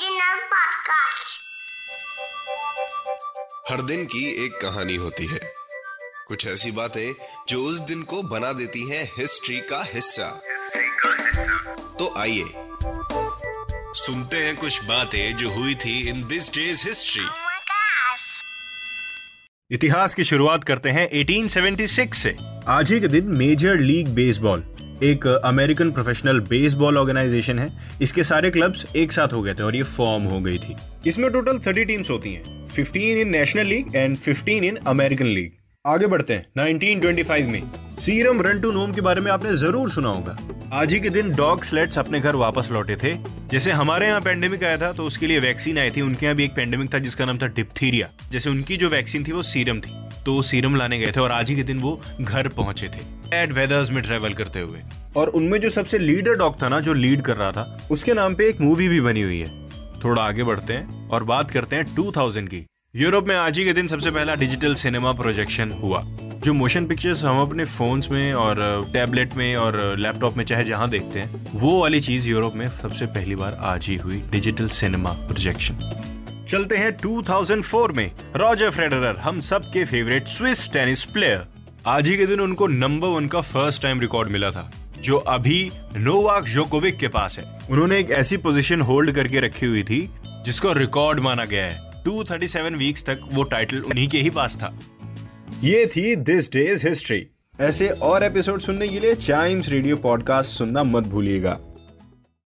Podcast. हर दिन की एक कहानी होती है कुछ ऐसी बातें जो उस दिन को बना देती हैं हिस्ट्री का हिस्सा तो आइए सुनते हैं कुछ बातें जो हुई थी इन दिस डेज़ हिस्ट्री! इतिहास की शुरुआत करते हैं 1876 से आज ही के दिन मेजर लीग बेसबॉल एक अमेरिकन प्रोफेशनल बेसबॉल ऑर्गेनाइजेशन है। इसके सारे क्लब्स एक साथ हो गए थे और ये फॉर्म हो गई थी। इसमें टोटल 30 टीम्स होती हैं। 15 in National League and 15 in American League आगे बढ़ते हैं 1925 में। सीरम रन टू नोम के बारे में आपने ज़रूर सुना होगा। आज ही के दिन डॉग स्लेट्स अपने घर वापस लौटे थे। जैसे हमारे यहाँ पेंडेमिक आया था तो उसके लिए वैक्सीन आई थी। उनके यहाँ भी एक पेंडेमिक था जिसका नाम था डिप्थीरिया जैसे उनकी जो वैक्सीन थी वो सीरम थी। तो सीरम लाने गए थे और आज ही के दिन वो घर पहुँचे थे। एड वेदर्स में ट्रेवल करते हुए। और उनमें जो सबसे लीडर डॉग था ना, जो लीड कर रहा था, उसके नाम पे एक मूवी भी बनी हुई है। थोड़ा आगे बढ़ते हैं और बात करते हैं 2000 की। यूरोप में आज ही के दिन सबसे पहला डिजिटल सिनेमा प्रोजेक्शन हुआ, जो मोशन पिक्चर्स हम अपने फोन्स में और टैबलेट में और लैपटॉप में चाहे जहाँ देखते हैं, वो वाली चीज़ यूरोप में सबसे पहली बार आज ही हुई डिजिटल सिनेमा प्रोजेक्शन चलते हैं 2004 में। रॉजर फेडरर हम सबके फेवरेट स्विस टेनिस प्लेयर आज ही के दिन उनको नंबर वन का फ़र्स्ट टाइम रिकॉर्ड मिला था, जो अभी नोवाक जोकोविक के पास है। उन्होंने एक ऐसी पोजीशन होल्ड करके रखी हुई थी, जिसको रिकॉर्ड माना गया है। 237 वीक्स तक वो टाइटल उन्हीं के ही पास था। ये थी दिस डेज़ हिस्ट्री ऐसे और एपिसोड सुनने के लिए चाइम्स रेडियो पॉडकास्ट सुनना मत भूलिएगा।